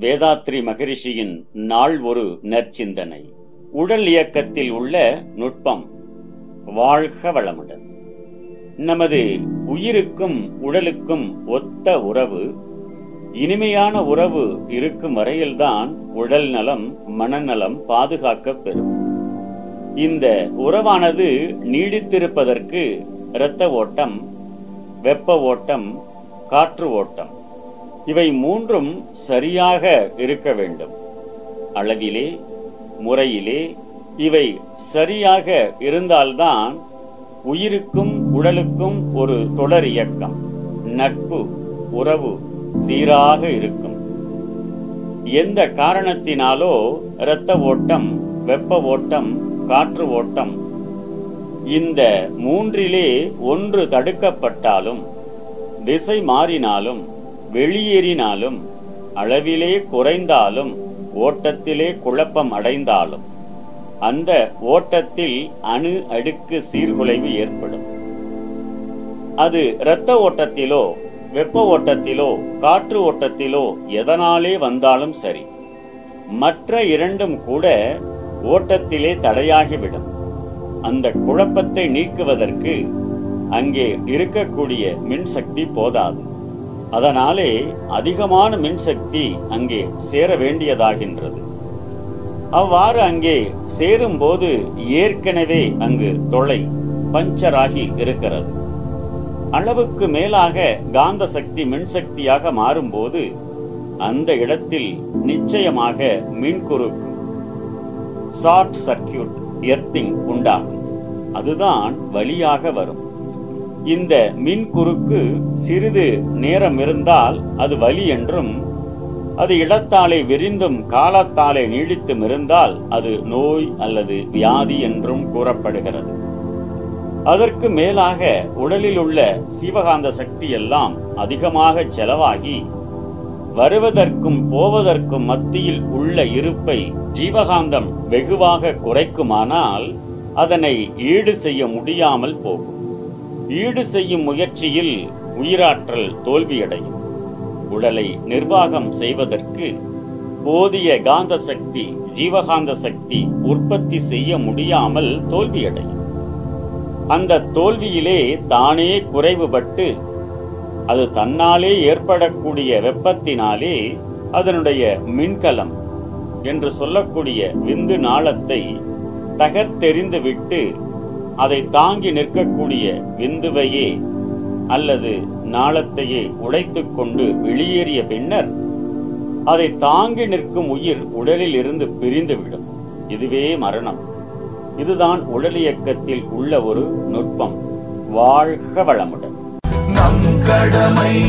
வேதாத்ரி மகரிஷியின் நாள் ஒரு நற்சிந்தனை. உடல் இயக்கத்தில் உள்ள நுட்பம் வாழ்க வளமுடன். நமது உயிருக்கும் உடலுக்கும் ஒத்த உறவு இனிமையான உறவு இருக்கும் வரையில்தான் உடல் நலம் மனநலம் பாதுகாக்கப் பெறும். இந்த உறவானது நீடித்திருப்பதற்கு இரத்த ஓட்டம் வெப்ப ஓட்டம் காற்று ஓட்டம் இவை மூன்றும் சரியாக இருக்க வேண்டும். அளவிலே முறையிலே இவை சரியாக இருந்தால்தான் உயிருக்கும் உடலுக்கும் ஒரு தொடர் இயக்கம் நட்பு உறவு சீராக இருக்கும். எந்த காரணத்தினாலோ இரத்த ஓட்டம் வெப்ப ஓட்டம் காற்று ஓட்டம் இந்த மூன்றிலே ஒன்று தடுக்கப்பட்டாலும் திசை மாறினாலும் வெளியேறினாலும் அளவிலே குறைந்தாலும் ஓட்டத்திலே குழப்பம் அடைந்தாலும் அந்த ஓட்டத்தில் அணு அடுக்கு சீர்குலைவு ஏற்படும். அது இரத்த ஓட்டத்திலோ வெப்ப ஓட்டத்திலோ காற்று ஓட்டத்திலோ எதனாலே வந்தாலும் சரி மற்ற இரண்டும் கூட ஓட்டத்திலே தடையாகிவிடும். அந்த குழப்பத்தை நீக்குவதற்கு அங்கே இருக்கக்கூடிய மின்சக்தி போதாது. அதனாலே அதிகமான மின்சக்தி அங்கே சேர வேண்டியதாகின்றது. அவ்வாறு அங்கே சேரும்போது ஏற்கனவே அங்கு தொலை பஞ்சராகி இருக்கிறது. அளவுக்கு மேலாக காந்த சக்தி மின்சக்தியாக மாறும்போது அந்த இடத்தில் நிச்சயமாக மின்குறுக்கு ஷார்ட் சர்க்கியூட் எர்த்திங் உண்டாகும். அதுதான் வழியாக வரும். இந்த மின் குறுக்கு சிறிது நேரம் இருந்தால் அது வலி என்றும் அது இடத்தாலே விரிந்தும் காலத்தாலே நீடித்தும் இருந்தால் அது நோய் அல்லது வியாதி என்றும் கூறப்படுகிறது. அதற்கு மேலாக உடலில் உள்ள சிவகாந்த சக்தி எல்லாம் அதிகமாக செலவாகி வருவதற்கும் போவதற்கும் மத்தியில் உள்ள இருப்பை ஜீவகாந்தம் வெகுவாக குறைக்குமானால் அதனை ஈடு செய்ய முடியாமல் போகும். ஈடு செய்யும் முயற்சியில் உயிராற்றல் தோல்வியடையும். உடலை நிர்வாகம் செய்வதற்கு போதிய காந்த சக்தி ஜீவகாந்த சக்தி உற்பத்தி செய்ய முடியாமல் தோல்வியடையும். அந்த தோல்வியிலே தானே குறைவுபட்டு அது தன்னாலே ஏற்படக்கூடிய வெப்பத்தினாலே அதனுடைய மின்கலம் என்று சொல்லக்கூடிய விந்து நாளத்தை தகர்த்தெறிந்துவிட்டு அதை தாங்கி நிற்கக்கூடிய விந்துவையே அல்லது நாளத்தையே உடைத்துக் கொண்டு வெளியேறிய பின்னர் அதை தாங்கி நிற்கும் உயிர் உடலில் இருந்து பிரிந்துவிடும். இதுவே மரணம். இதுதான் உடலியக்கத்தில் உள்ள ஒரு நுட்பம். வாழ்க வளமுடன். நம் கடமை.